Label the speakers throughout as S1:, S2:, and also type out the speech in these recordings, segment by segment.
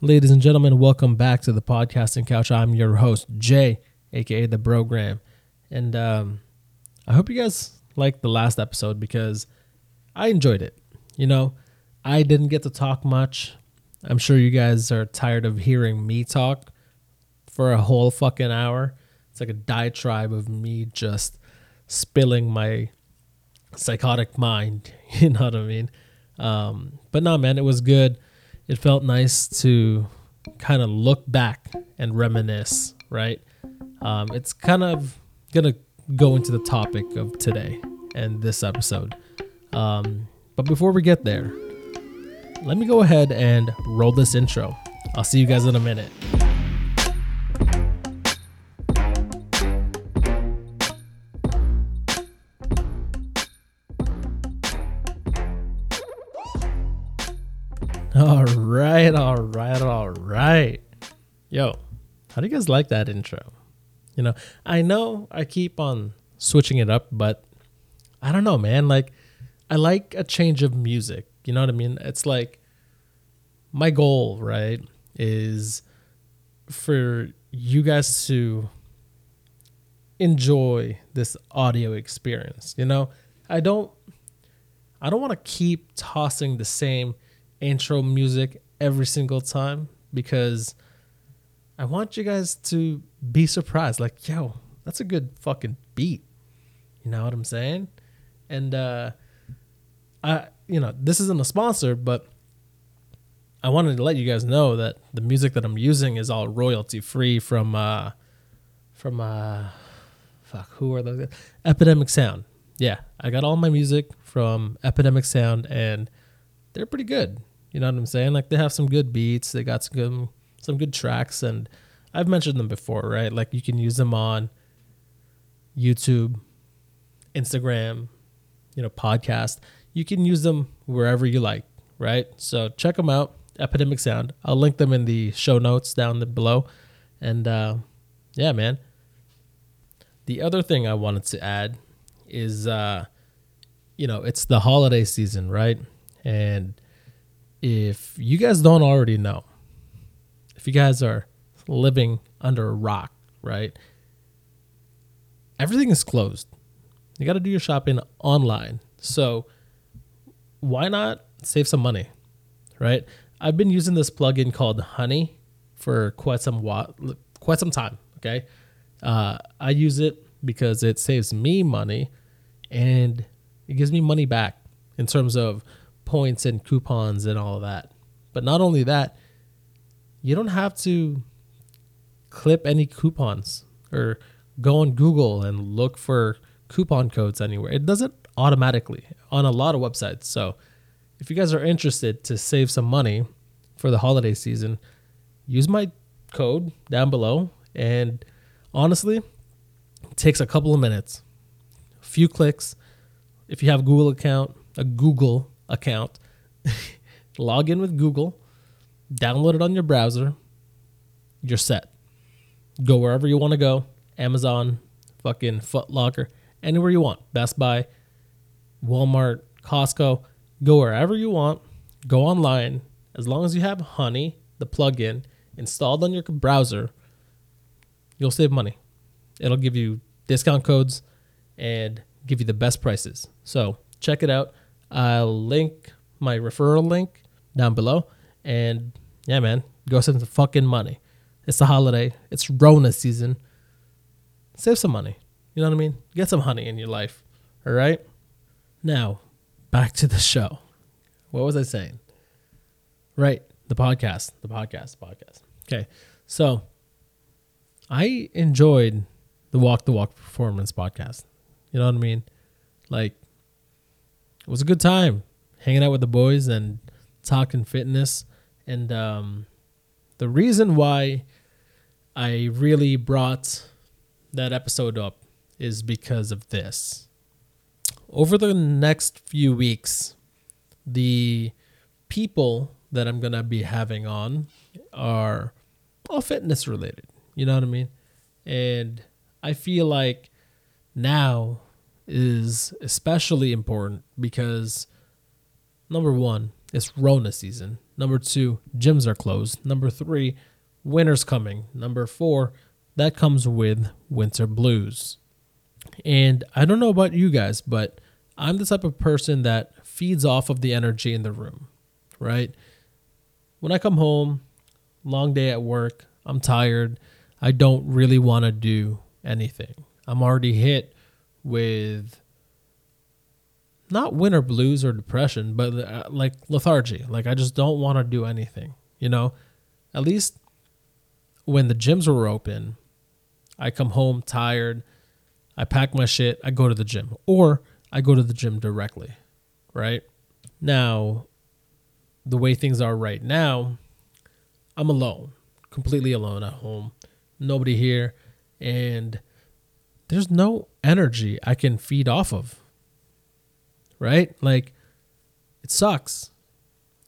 S1: Ladies and gentlemen, welcome back to the podcasting couch. I'm your host, Jay, aka the Brogram. And um, I hope you guys liked the last episode because I enjoyed it. You know, I didn't get to talk much. I'm sure you guys are tired of hearing me talk for a whole fucking hour. It's like a diatribe of me just spilling my psychotic mind. You know what I mean? Um, but no, man, it was good. It felt nice to kind of look back and reminisce, right? Um, it's kind of gonna go into the topic of today and this episode. Um, but before we get there, let me go ahead and roll this intro. I'll see you guys in a minute. All right, all right, all right. Yo, how do you guys like that intro? You know, I know I keep on switching it up, but I don't know, man. Like, I like a change of music. You know what I mean? It's like my goal, right, is for you guys to enjoy this audio experience. You know, I don't I don't want to keep tossing the same intro music every single time because I want you guys to be surprised. Like, yo, that's a good fucking beat. You know what I'm saying? And uh I you know, this isn't a sponsor, but I wanted to let you guys know that the music that I'm using is all royalty free from uh from uh fuck, who are those? Epidemic Sound. Yeah, I got all my music from Epidemic Sound and they're pretty good. You know what I'm saying? Like they have some good beats, they got some good some good tracks and I've mentioned them before, right? Like you can use them on YouTube, Instagram, you know, podcast. You can use them wherever you like, right? So check them out, Epidemic Sound. I'll link them in the show notes down below. And uh, yeah, man. The other thing I wanted to add is, uh, you know, it's the holiday season, right? And if you guys don't already know, if you guys are living under a rock, right? Everything is closed. You got to do your shopping online. So why not save some money, right? I've been using this plugin called Honey for quite some wa- quite some time. Okay, uh, I use it because it saves me money and it gives me money back in terms of points and coupons and all of that. But not only that, you don't have to clip any coupons or go on Google and look for coupon codes anywhere. It does it automatically on a lot of websites. So if you guys are interested to save some money for the holiday season, use my code down below. And honestly, it takes a couple of minutes, a few clicks. If you have Google account, a Google account, log in with Google, download it on your browser, you're set. Go wherever you want to go. Amazon, fucking Foot Locker, anywhere you want. Best Buy, Walmart, Costco. Go wherever you want. Go online. As long as you have Honey, the plugin, installed on your browser, you'll save money. It'll give you discount codes and give you the best prices. So check it out. I'll link my referral link down below. And yeah, man, go save some fucking money. It's the holiday. It's Rona season. Save some money. You know what I mean? Get some honey in your life. All right? Now, back to the show. What was I saying? Right. The podcast. The podcast. The podcast. Okay. So I enjoyed the Walk the Walk Performance podcast. You know what I mean? Like, it was a good time hanging out with the boys and talking fitness. And um, the reason why I really brought that episode up is because of this. Over the next few weeks, the people that I'm going to be having on are all fitness related. You know what I mean? And I feel like now is especially important because number one, it's Rona season. Number two, gyms are closed. Number three, winter's coming. Number four, that comes with winter blues. And I don't know about you guys, but I'm the type of person that feeds off of the energy in the room, right? When I come home, long day at work, I'm tired. I don't really want to do anything. I'm already hit with not winter blues or depression, but uh, like lethargy. Like I just don't want to do anything. You know, at least when the gyms were open, I come home tired. I pack my shit. I go to the gym, or I go to the gym directly. Right now, the way things are right now, I'm alone, completely alone at home. Nobody here, and there's no energy I can feed off of right? Like it sucks.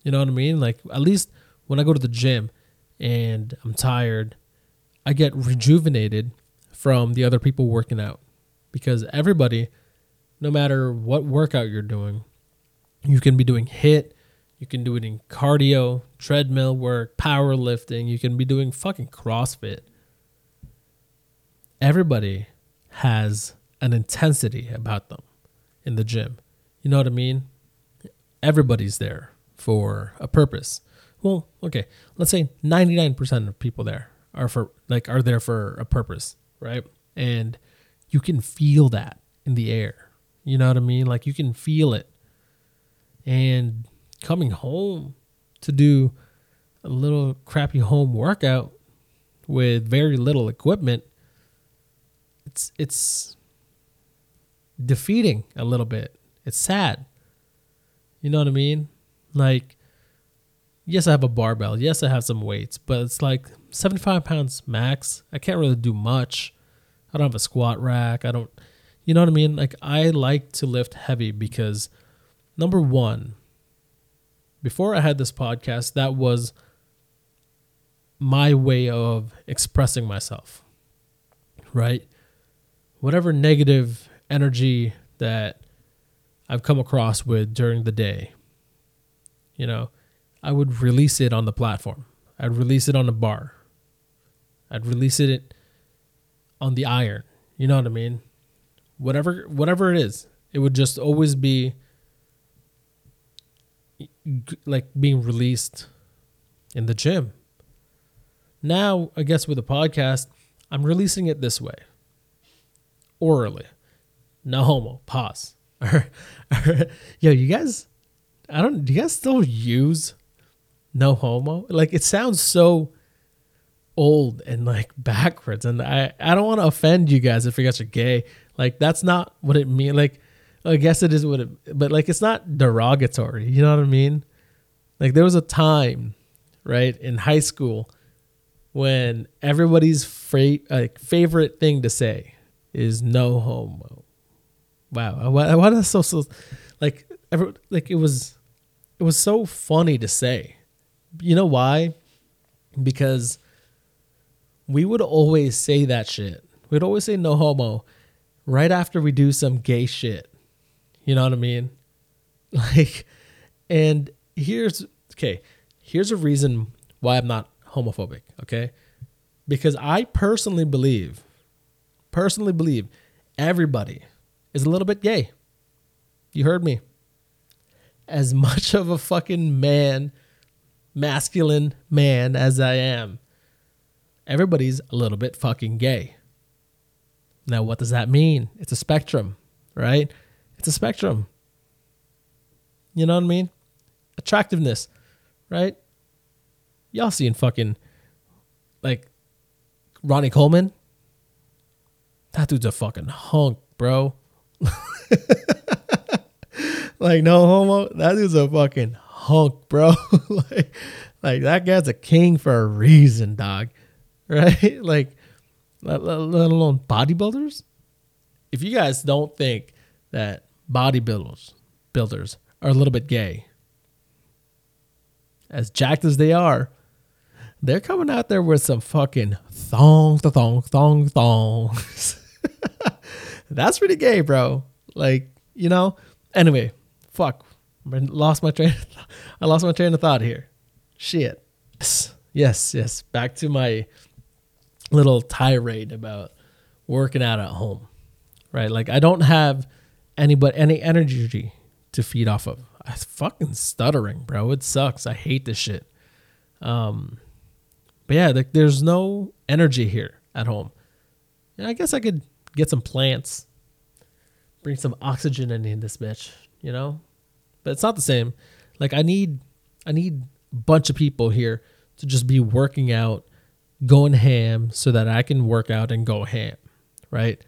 S1: You know what I mean? Like at least when I go to the gym and I'm tired, I get rejuvenated from the other people working out because everybody no matter what workout you're doing, you can be doing HIIT, you can do it in cardio, treadmill work, powerlifting, you can be doing fucking CrossFit. Everybody has an intensity about them in the gym. You know what I mean? Everybody's there for a purpose. Well, okay, let's say 99% of people there are for like are there for a purpose, right? And you can feel that in the air. You know what I mean? Like you can feel it. And coming home to do a little crappy home workout with very little equipment, it's it's defeating a little bit it's sad. You know what I mean? Like, yes, I have a barbell. Yes, I have some weights, but it's like 75 pounds max. I can't really do much. I don't have a squat rack. I don't, you know what I mean? Like, I like to lift heavy because, number one, before I had this podcast, that was my way of expressing myself, right? Whatever negative energy that I've come across with during the day. You know, I would release it on the platform. I'd release it on the bar. I'd release it on the iron. You know what I mean? Whatever whatever it is, it would just always be like being released in the gym. Now, I guess with the podcast, I'm releasing it this way. Orally. No homo. Pause. yo, you guys, I don't. Do you guys still use no homo? Like it sounds so old and like backwards, and I I don't want to offend you guys if you guys are gay. Like that's not what it means. Like I guess it is what it, but like it's not derogatory. You know what I mean? Like there was a time, right, in high school when everybody's like favorite thing to say is no homo wow, why, why is so so like ever like it was it was so funny to say. You know why? Because we would always say that shit. We'd always say no homo right after we do some gay shit. You know what I mean? Like and here's okay, here's a reason why I'm not homophobic, okay? Because I personally believe personally believe everybody is a little bit gay. You heard me. As much of a fucking man, masculine man as I am, everybody's a little bit fucking gay. Now, what does that mean? It's a spectrum, right? It's a spectrum. You know what I mean? Attractiveness, right? Y'all seen fucking like Ronnie Coleman? That dude's a fucking hunk, bro. like no homo, that dude's a fucking hunk, bro. like, like that guy's a king for a reason, dog. Right? Like, let, let, let alone bodybuilders. If you guys don't think that bodybuilders builders are a little bit gay, as jacked as they are, they're coming out there with some fucking thong, thong, thong, thongs. That's pretty gay, bro. Like, you know? Anyway, fuck. I lost my train. I lost my train of thought here. Shit. Yes, yes, yes. Back to my little tirade about working out at home. Right? Like I don't have any but any energy to feed off of. I'm fucking stuttering, bro. It sucks. I hate this shit. Um but yeah, like there's no energy here at home. And I guess I could get some plants, bring some oxygen in, this bitch, you know? But it's not the same. Like I need I need a bunch of people here to just be working out, going ham so that I can work out and go ham, right?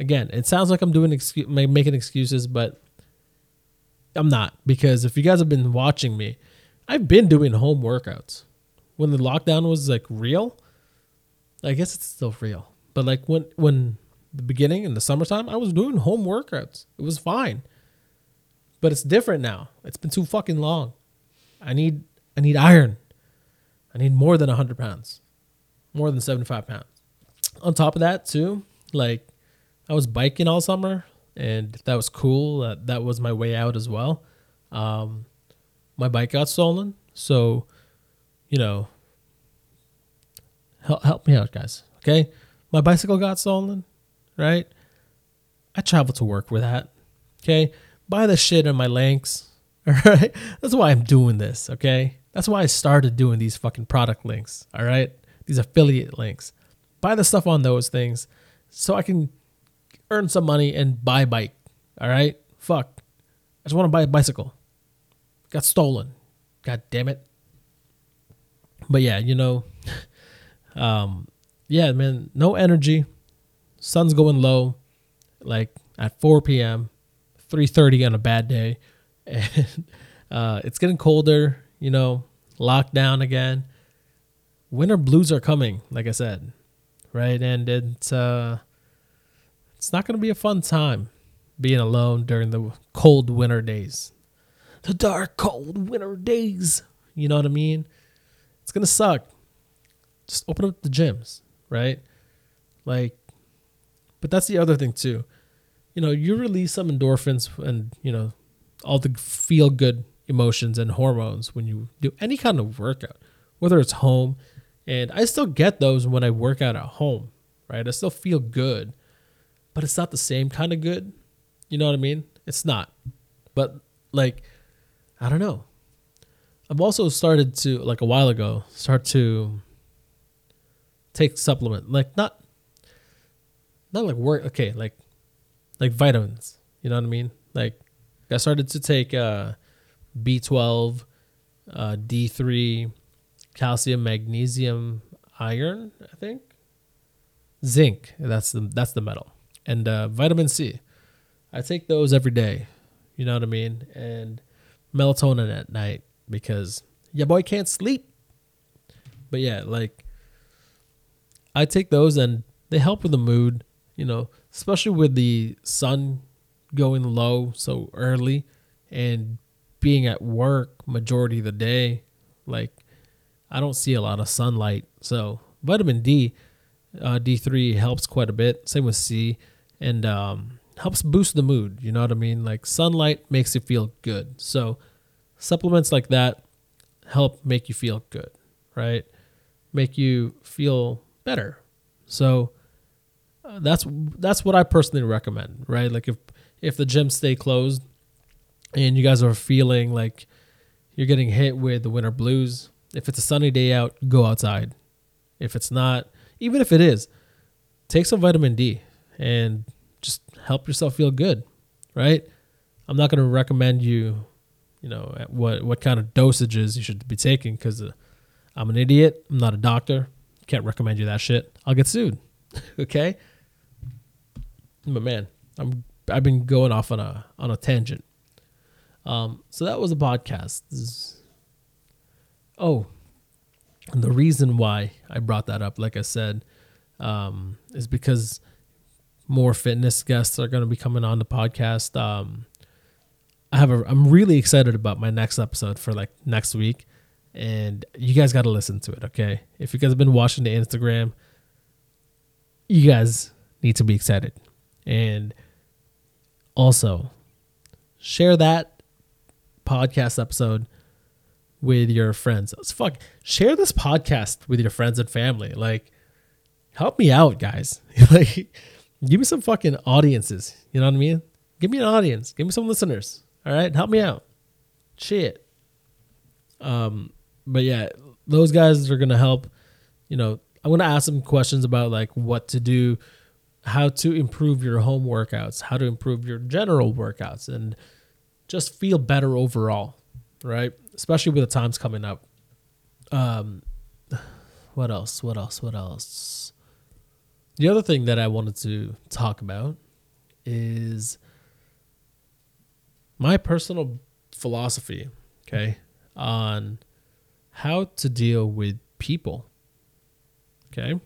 S1: Again, it sounds like I'm doing excuse, making excuses, but I'm not because if you guys have been watching me, I've been doing home workouts when the lockdown was like real, I guess it's still real. But like when when the beginning in the summertime, I was doing home workouts. It was fine. But it's different now. It's been too fucking long. I need I need iron. I need more than 100 pounds. More than 75 pounds. On top of that, too, like I was biking all summer and that was cool. That, that was my way out as well. Um, my bike got stolen. So you know, help, help me out, guys. Okay. My bicycle got stolen, right? I travel to work with that. Okay. Buy the shit in my links. All right. That's why I'm doing this. Okay. That's why I started doing these fucking product links. All right. These affiliate links. Buy the stuff on those things so I can earn some money and buy a bike. All right. Fuck. I just want to buy a bicycle. Got stolen. God damn it but yeah, you know, um, yeah, man, no energy. Sun's going low, like at 4 p.m., 3:30 on a bad day, and uh, it's getting colder. You know, lockdown again. Winter blues are coming, like I said, right? And it's uh, it's not to be a fun time being alone during the cold winter days. The dark, cold winter days. You know what I mean? It's gonna suck. Just open up the gyms, right? Like, but that's the other thing too. You know, you release some endorphins and you know all the feel good emotions and hormones when you do any kind of workout, whether it's home. And I still get those when I work out at home, right? I still feel good, but it's not the same kind of good. You know what I mean? It's not. But like, I don't know. I've also started to like a while ago start to take supplement like not not like work okay like like vitamins you know what I mean? Like I started to take uh B12 uh D3 calcium magnesium iron I think. Zinc that's the that's the metal. And uh vitamin C. I take those every day you know what I mean? And melatonin at night because your boy can't sleep. But yeah, like I take those and they help with the mood, you know, especially with the sun going low so early and being at work majority of the day. Like I don't see a lot of sunlight. So vitamin D, uh, D3 helps quite a bit. Same with C and um, helps boost the mood. You know what I mean? Like sunlight makes you feel good. So supplements like that help make you feel good, right? Make you feel better. So that's that's what I personally recommend, right? Like if if the gyms stay closed and you guys are feeling like you're getting hit with the winter blues, if it's a sunny day out, go outside. If it's not, even if it is, take some vitamin D and just help yourself feel good, right? I'm not going to recommend you you know what what kind of dosages you should be taking because uh, I'm an idiot. I'm not a doctor. Can't recommend you that shit. I'll get sued. okay. But man, I'm I've been going off on a on a tangent. Um, so that was a podcast. Is, oh, the reason why I brought that up, like I said, um, is because more fitness guests are going to be coming on the podcast. Um, I have a I'm really excited about my next episode for like next week. And you guys got to listen to it, okay? If you guys have been watching the Instagram, you guys need to be excited. And also share that podcast episode with your friends. Let's fuck share this podcast with your friends and family. Like, help me out, guys. like, give me some fucking audiences. You know what I mean? Give me an audience. Give me some listeners. All right, help me out. Shit. Um, but yeah, those guys are gonna help. You know, I'm gonna ask them questions about like what to do, how to improve your home workouts, how to improve your general workouts, and just feel better overall, right? Especially with the times coming up. Um, what else? What else? What else? The other thing that I wanted to talk about is my personal philosophy, okay, on how to deal with people. Okay.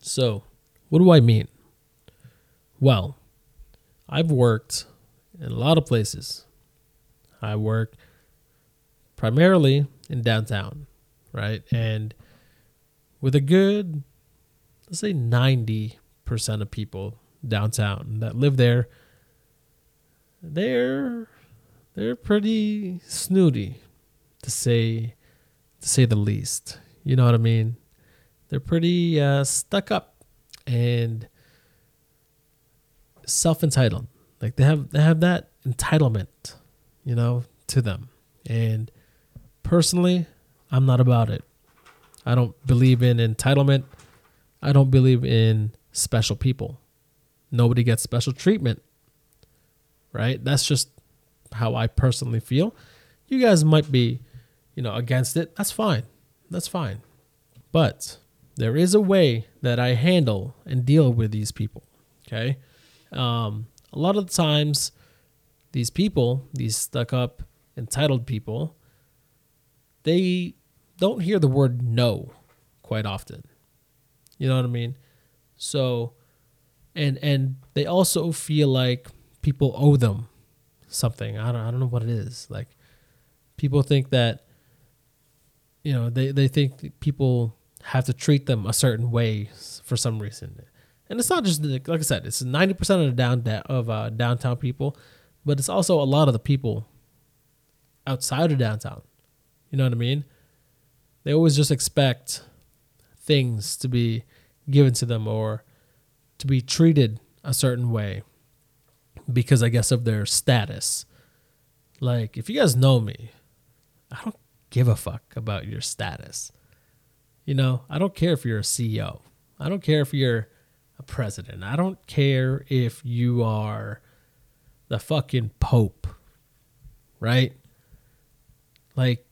S1: So, what do I mean? Well, I've worked in a lot of places. I work primarily in downtown, right? And with a good, let's say 90% of people downtown that live there, they're they're pretty snooty to say to say the least. You know what I mean? They're pretty uh, stuck up and self entitled. Like they have they have that entitlement, you know, to them. And personally, I'm not about it. I don't believe in entitlement. I don't believe in special people. Nobody gets special treatment. Right? That's just how I personally feel. You guys might be, you know, against it. That's fine. That's fine. But there is a way that I handle and deal with these people. Okay. Um, a lot of the times, these people, these stuck up, entitled people, they don't hear the word no quite often. You know what I mean? So, and and they also feel like people owe them something. I don't I don't know what it is. Like people think that you know, they they think people have to treat them a certain way for some reason. And it's not just like I said, it's 90% of the down of uh, downtown people, but it's also a lot of the people outside of downtown. You know what I mean? They always just expect things to be given to them or to be treated a certain way because I guess of their status. Like, if you guys know me, I don't give a fuck about your status. You know, I don't care if you're a CEO. I don't care if you're a president. I don't care if you are the fucking pope. Right? Like,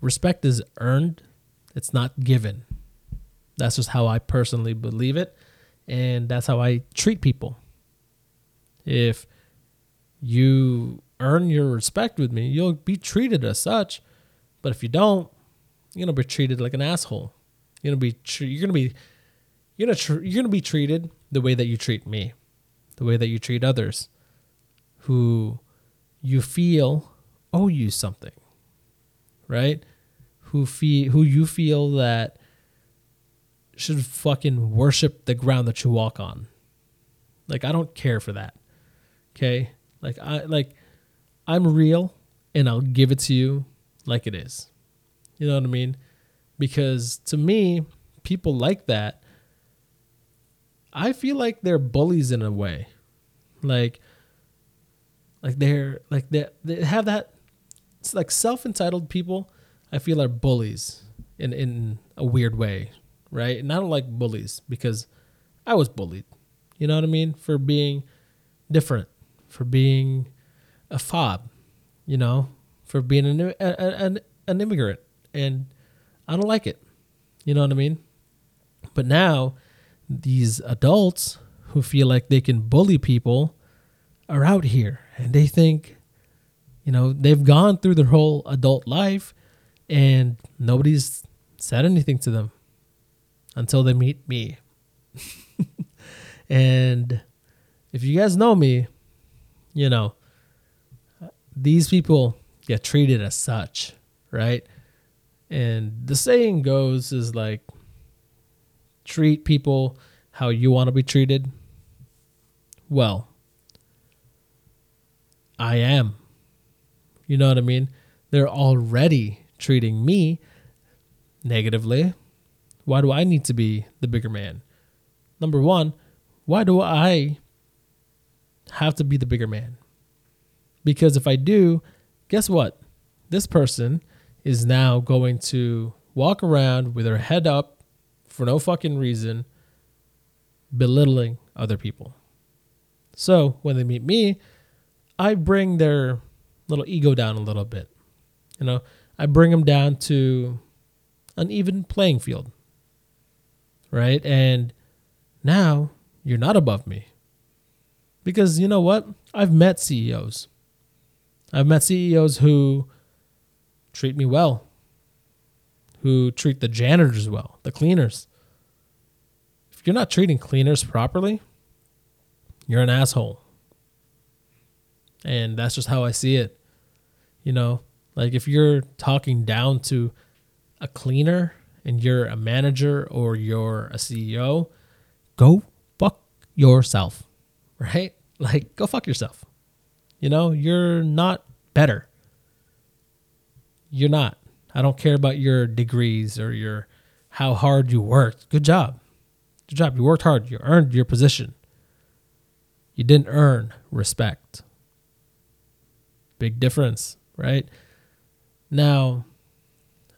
S1: respect is earned, it's not given. That's just how I personally believe it. And that's how I treat people. If you earn your respect with me, you'll be treated as such. But if you don't, you're gonna be treated like an asshole. You're gonna be tr- you're gonna be you're gonna tr- you're gonna be treated the way that you treat me, the way that you treat others, who you feel owe you something, right? Who feel who you feel that should fucking worship the ground that you walk on. Like I don't care for that. Okay? Like I like I'm real and I'll give it to you like it is. You know what I mean? Because to me, people like that I feel like they're bullies in a way. Like like they're like they they have that it's like self-entitled people I feel are bullies in in a weird way, right? And I don't like bullies because I was bullied. You know what I mean? For being different for being a fob, you know, for being an, an, an immigrant. And I don't like it. You know what I mean? But now, these adults who feel like they can bully people are out here and they think, you know, they've gone through their whole adult life and nobody's said anything to them until they meet me. and if you guys know me, you know, these people get treated as such, right? And the saying goes is like treat people how you want to be treated. Well, I am You know what I mean? They're already treating me negatively. Why do I need to be the bigger man? Number one, why do I have to be the bigger man? Because if I do, guess what? This person is now going to walk around with her head up for no fucking reason, belittling other people. So when they meet me, I bring their little ego down a little bit. You know, I bring them down to an even playing field. Right? And now you're not above me. Because you know what? I've met CEOs. I've met CEOs who treat me well, who treat the janitors well, the cleaners. If you're not treating cleaners properly, you're an asshole. And that's just how I see it. You know, like if you're talking down to a cleaner and you're a manager or you're a CEO, go fuck yourself, right? Like, go fuck yourself. You know, you're not better. You're not. I don't care about your degrees or your how hard you worked. Good job. Good job. You worked hard. You earned your position. You didn't earn respect. Big difference, right? Now,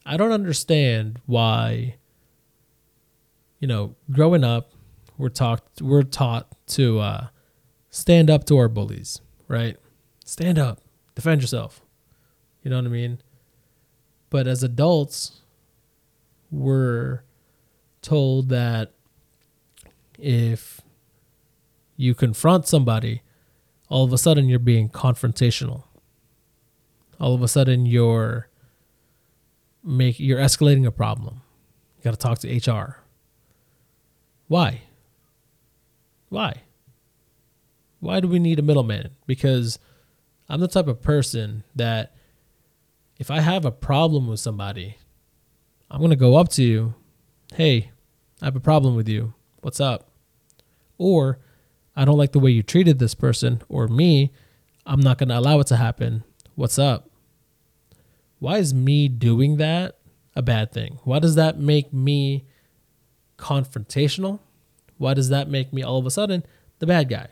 S1: I don't understand why you know, growing up, we're taught we're taught to uh, stand up to our bullies, right? Stand up, defend yourself. You know what I mean? But as adults, we're told that if you confront somebody, all of a sudden you're being confrontational. All of a sudden you're make you're escalating a problem. You got to talk to HR. Why? Why? Why do we need a middleman? Because I'm the type of person that if I have a problem with somebody, I'm going to go up to you, "Hey, I have a problem with you. What's up?" Or I don't like the way you treated this person or me. I'm not going to allow it to happen. What's up? Why is me doing that a bad thing? Why does that make me confrontational? Why does that make me all of a sudden the bad guy?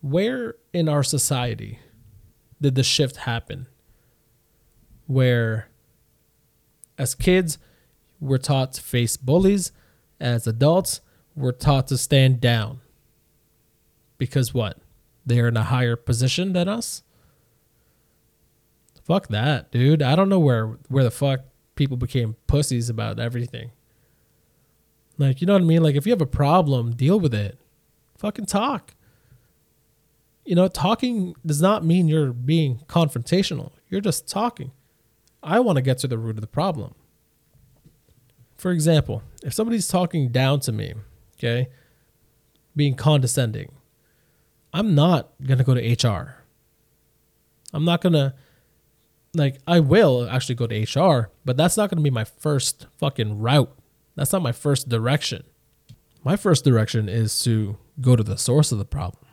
S1: Where in our society did the shift happen? Where as kids, we're taught to face bullies, as adults, we're taught to stand down. Because what? They're in a higher position than us? Fuck that, dude. I don't know where where the fuck people became pussies about everything. Like, you know what I mean? Like if you have a problem, deal with it. Fucking talk. You know, talking does not mean you're being confrontational. You're just talking. I want to get to the root of the problem. For example, if somebody's talking down to me okay, being condescending, I'm not going to go to HR. I'm not going to, like, I will actually go to HR, but that's not going to be my first fucking route. That's not my first direction. My first direction is to go to the source of the problem.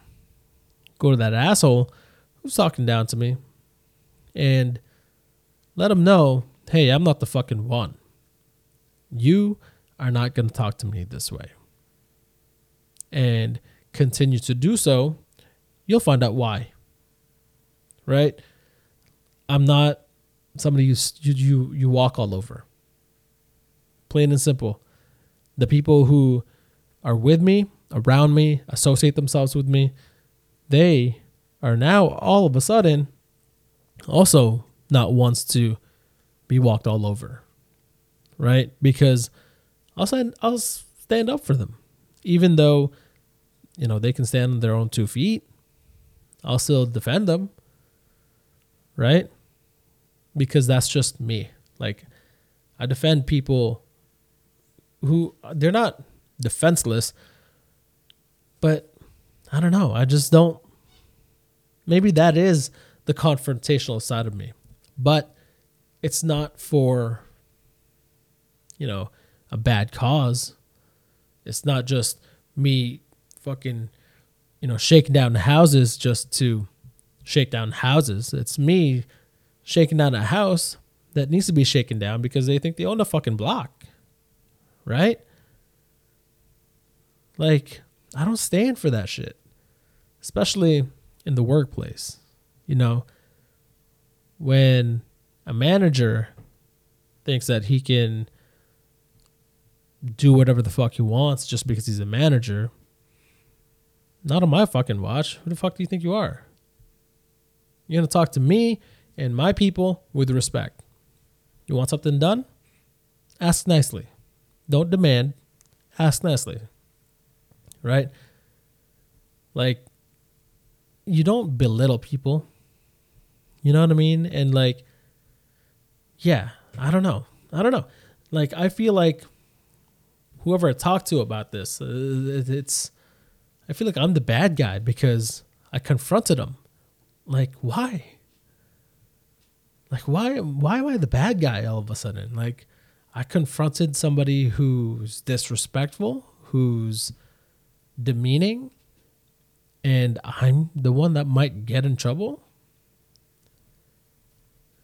S1: Go to that asshole who's talking down to me and let him know hey, I'm not the fucking one. You are not going to talk to me this way and continue to do so, you'll find out why. Right? I'm not somebody you you you walk all over. Plain and simple. The people who are with me, around me, associate themselves with me, they are now all of a sudden also not wants to be walked all over. Right? Because I'll stand, I'll stand up for them even though you know they can stand on their own two feet. I'll still defend them right? Because that's just me. Like i defend people who they're not defenseless but i don't know. I just don't maybe that is the confrontational side of me but it's not for you know a bad cause. It's not just me fucking, you know, shaking down houses just to shake down houses. It's me shaking down a house that needs to be shaken down because they think they own a fucking block. Right? Like, I don't stand for that shit. Especially in the workplace. You know, when a manager thinks that he can do whatever the fuck he wants just because he's a manager, not on my fucking watch. Who the fuck do you think you are? You're going to talk to me and my people with respect. You want something done? Ask nicely. Don't demand. Ask nicely. Right? Like, you don't belittle people. You know what I mean? And like, yeah, I don't know. I don't know. Like, I feel like whoever I talked to about this, uh, it's, I feel like I'm the bad guy because I confronted him. Like, why? Like, why? Why am I the bad guy all of a sudden? Like, I confronted somebody who's disrespectful, who's demeaning, and I'm the one that might get in trouble.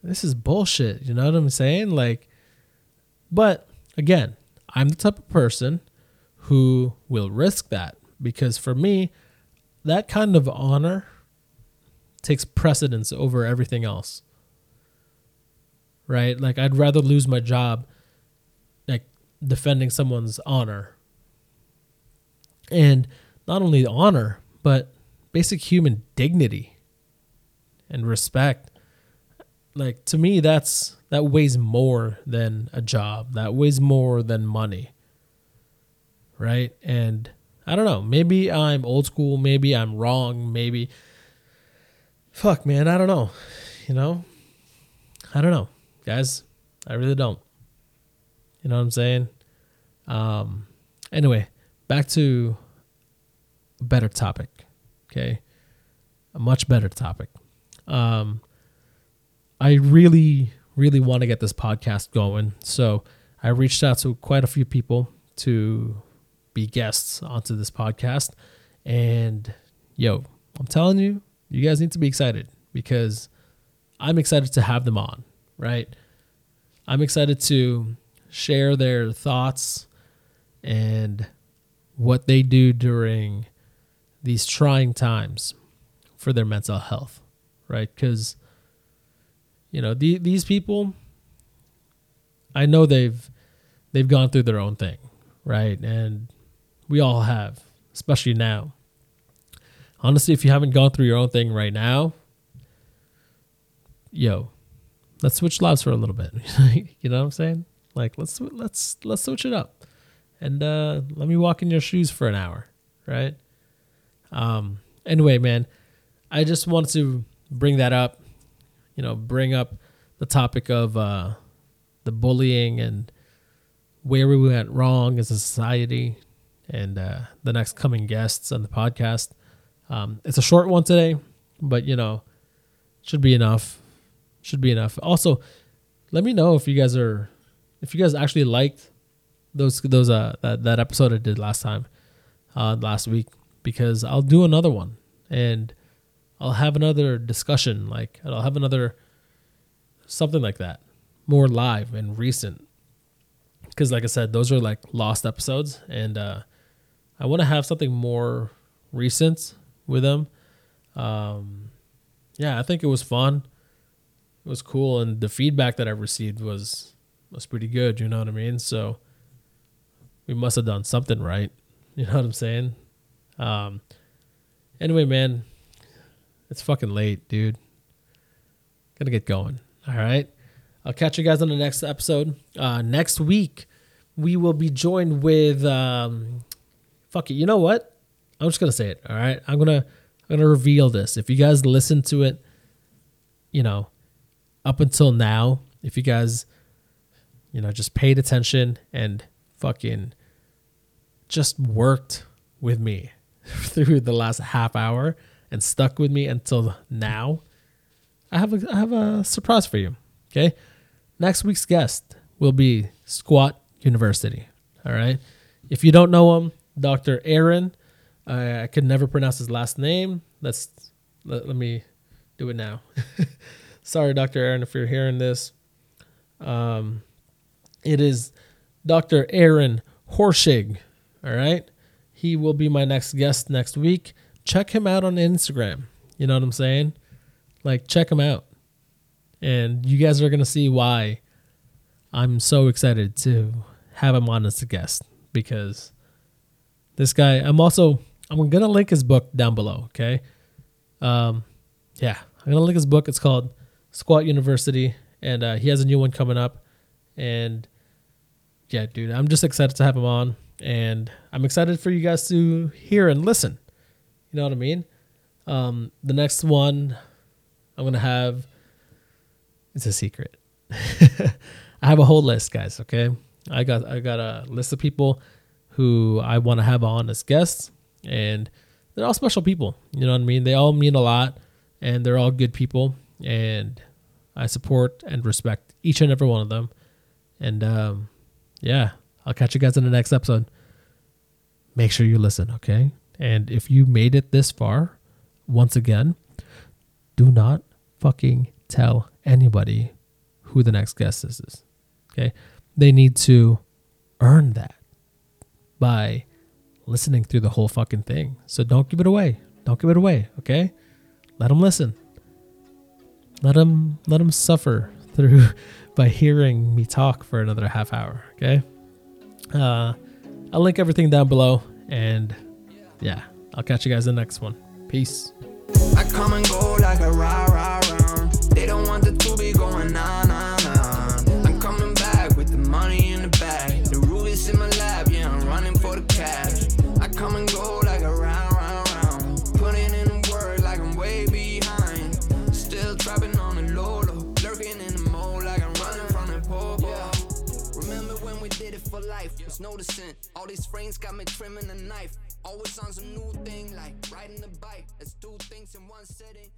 S1: This is bullshit. You know what I'm saying? Like, but again, I'm the type of person who will risk that because for me, that kind of honor takes precedence over everything else. Right? Like, I'd rather lose my job, like, defending someone's honor. And not only honor, but basic human dignity and respect. Like to me that's that weighs more than a job. That weighs more than money. Right? And I don't know, maybe I'm old school, maybe I'm wrong, maybe fuck man, I don't know. You know? I don't know. Guys, I really don't. You know what I'm saying? Um anyway, back to a better topic. Okay. A much better topic. Um, I really, really want to get this podcast going. So I reached out to quite a few people to be guests onto this podcast. And yo, I'm telling you, you guys need to be excited because I'm excited to have them on, right? I'm excited to share their thoughts and what they do during these trying times for their mental health, right? Because you know the, these people, I know they've they've gone through their own thing, right? And we all have, especially now. Honestly, if you haven't gone through your own thing right now, yo, let's switch lives for a little bit. you know what I'm saying? Like let's let's let's switch it up, and uh, let me walk in your shoes for an hour, right? Um, anyway, man, I just wanted to bring that up, you know, bring up the topic of uh, the bullying and where we went wrong as a society and uh, the next coming guests on the podcast. Um, it's a short one today, but you know, should be enough. Should be enough. Also, let me know if you guys are, if you guys actually liked those those uh that that episode I did last time, uh last week because I'll do another one and I'll have another discussion. Like I'll have another something like that, more live and recent. Because like I said, those are like lost episodes, and uh, I want to have something more recent with them. Um, yeah, I think it was fun. It was cool, and the feedback that I received was was pretty good. You know what I mean? So we must have done something right. You know what I'm saying? Um, anyway, man, it's fucking late, dude. Gotta get going. All right. I'll catch you guys on the next episode. Uh, next week, we will be joined with. Um, fuck it. You know what? I'm just gonna say it. All right. I'm gonna I'm gonna reveal this. If you guys listen to it, you know, up until now, if you guys, you know, just paid attention and fucking just worked with me through the last half hour and stuck with me until now, I have a I have a surprise for you. Okay, next week's guest will be Squat University. All right, if you don't know him, Dr. Aaron, I, I could never pronounce his last name. Let's let, let me do it now. Sorry, Dr. Aaron, if you're hearing this. Um, it is Dr. Aaron Horschig. All right. He will be my next guest next week. Check him out on Instagram. You know what I'm saying? Like, check him out. And you guys are going to see why I'm so excited to have him on as a guest because this guy, I'm also, I'm to link his book down below. Okay. Um, yeah, I'm to link his book. It's called Squat University. And uh, he has a new one coming up. And yeah, dude, I'm just excited to have him on, and I'm excited for you guys to hear and listen. You know what I mean? Um, the next one I'm gonna have it's a secret. I have a whole list, guys. Okay, I got I got a list of people who I want to have on as guests, and they're all special people. You know what I mean? They all mean a lot, and they're all good people, and I support and respect each and every one of them. And um, yeah, I'll catch you guys in the next episode. Make sure you listen, okay? And if you made it this far, once again, do not fucking tell anybody who the next guest is. Okay? They need to earn that by listening through the whole fucking thing. So don't give it away. Don't give it away, okay? Let them listen. Let them let them suffer through by hearing me talk for another half hour. Okay. Uh, I'll link everything down below. And yeah, I'll catch you guys in the next one. Peace. All these frames got me trimming a knife. Always on some new thing like riding a bike. Let's things in one setting,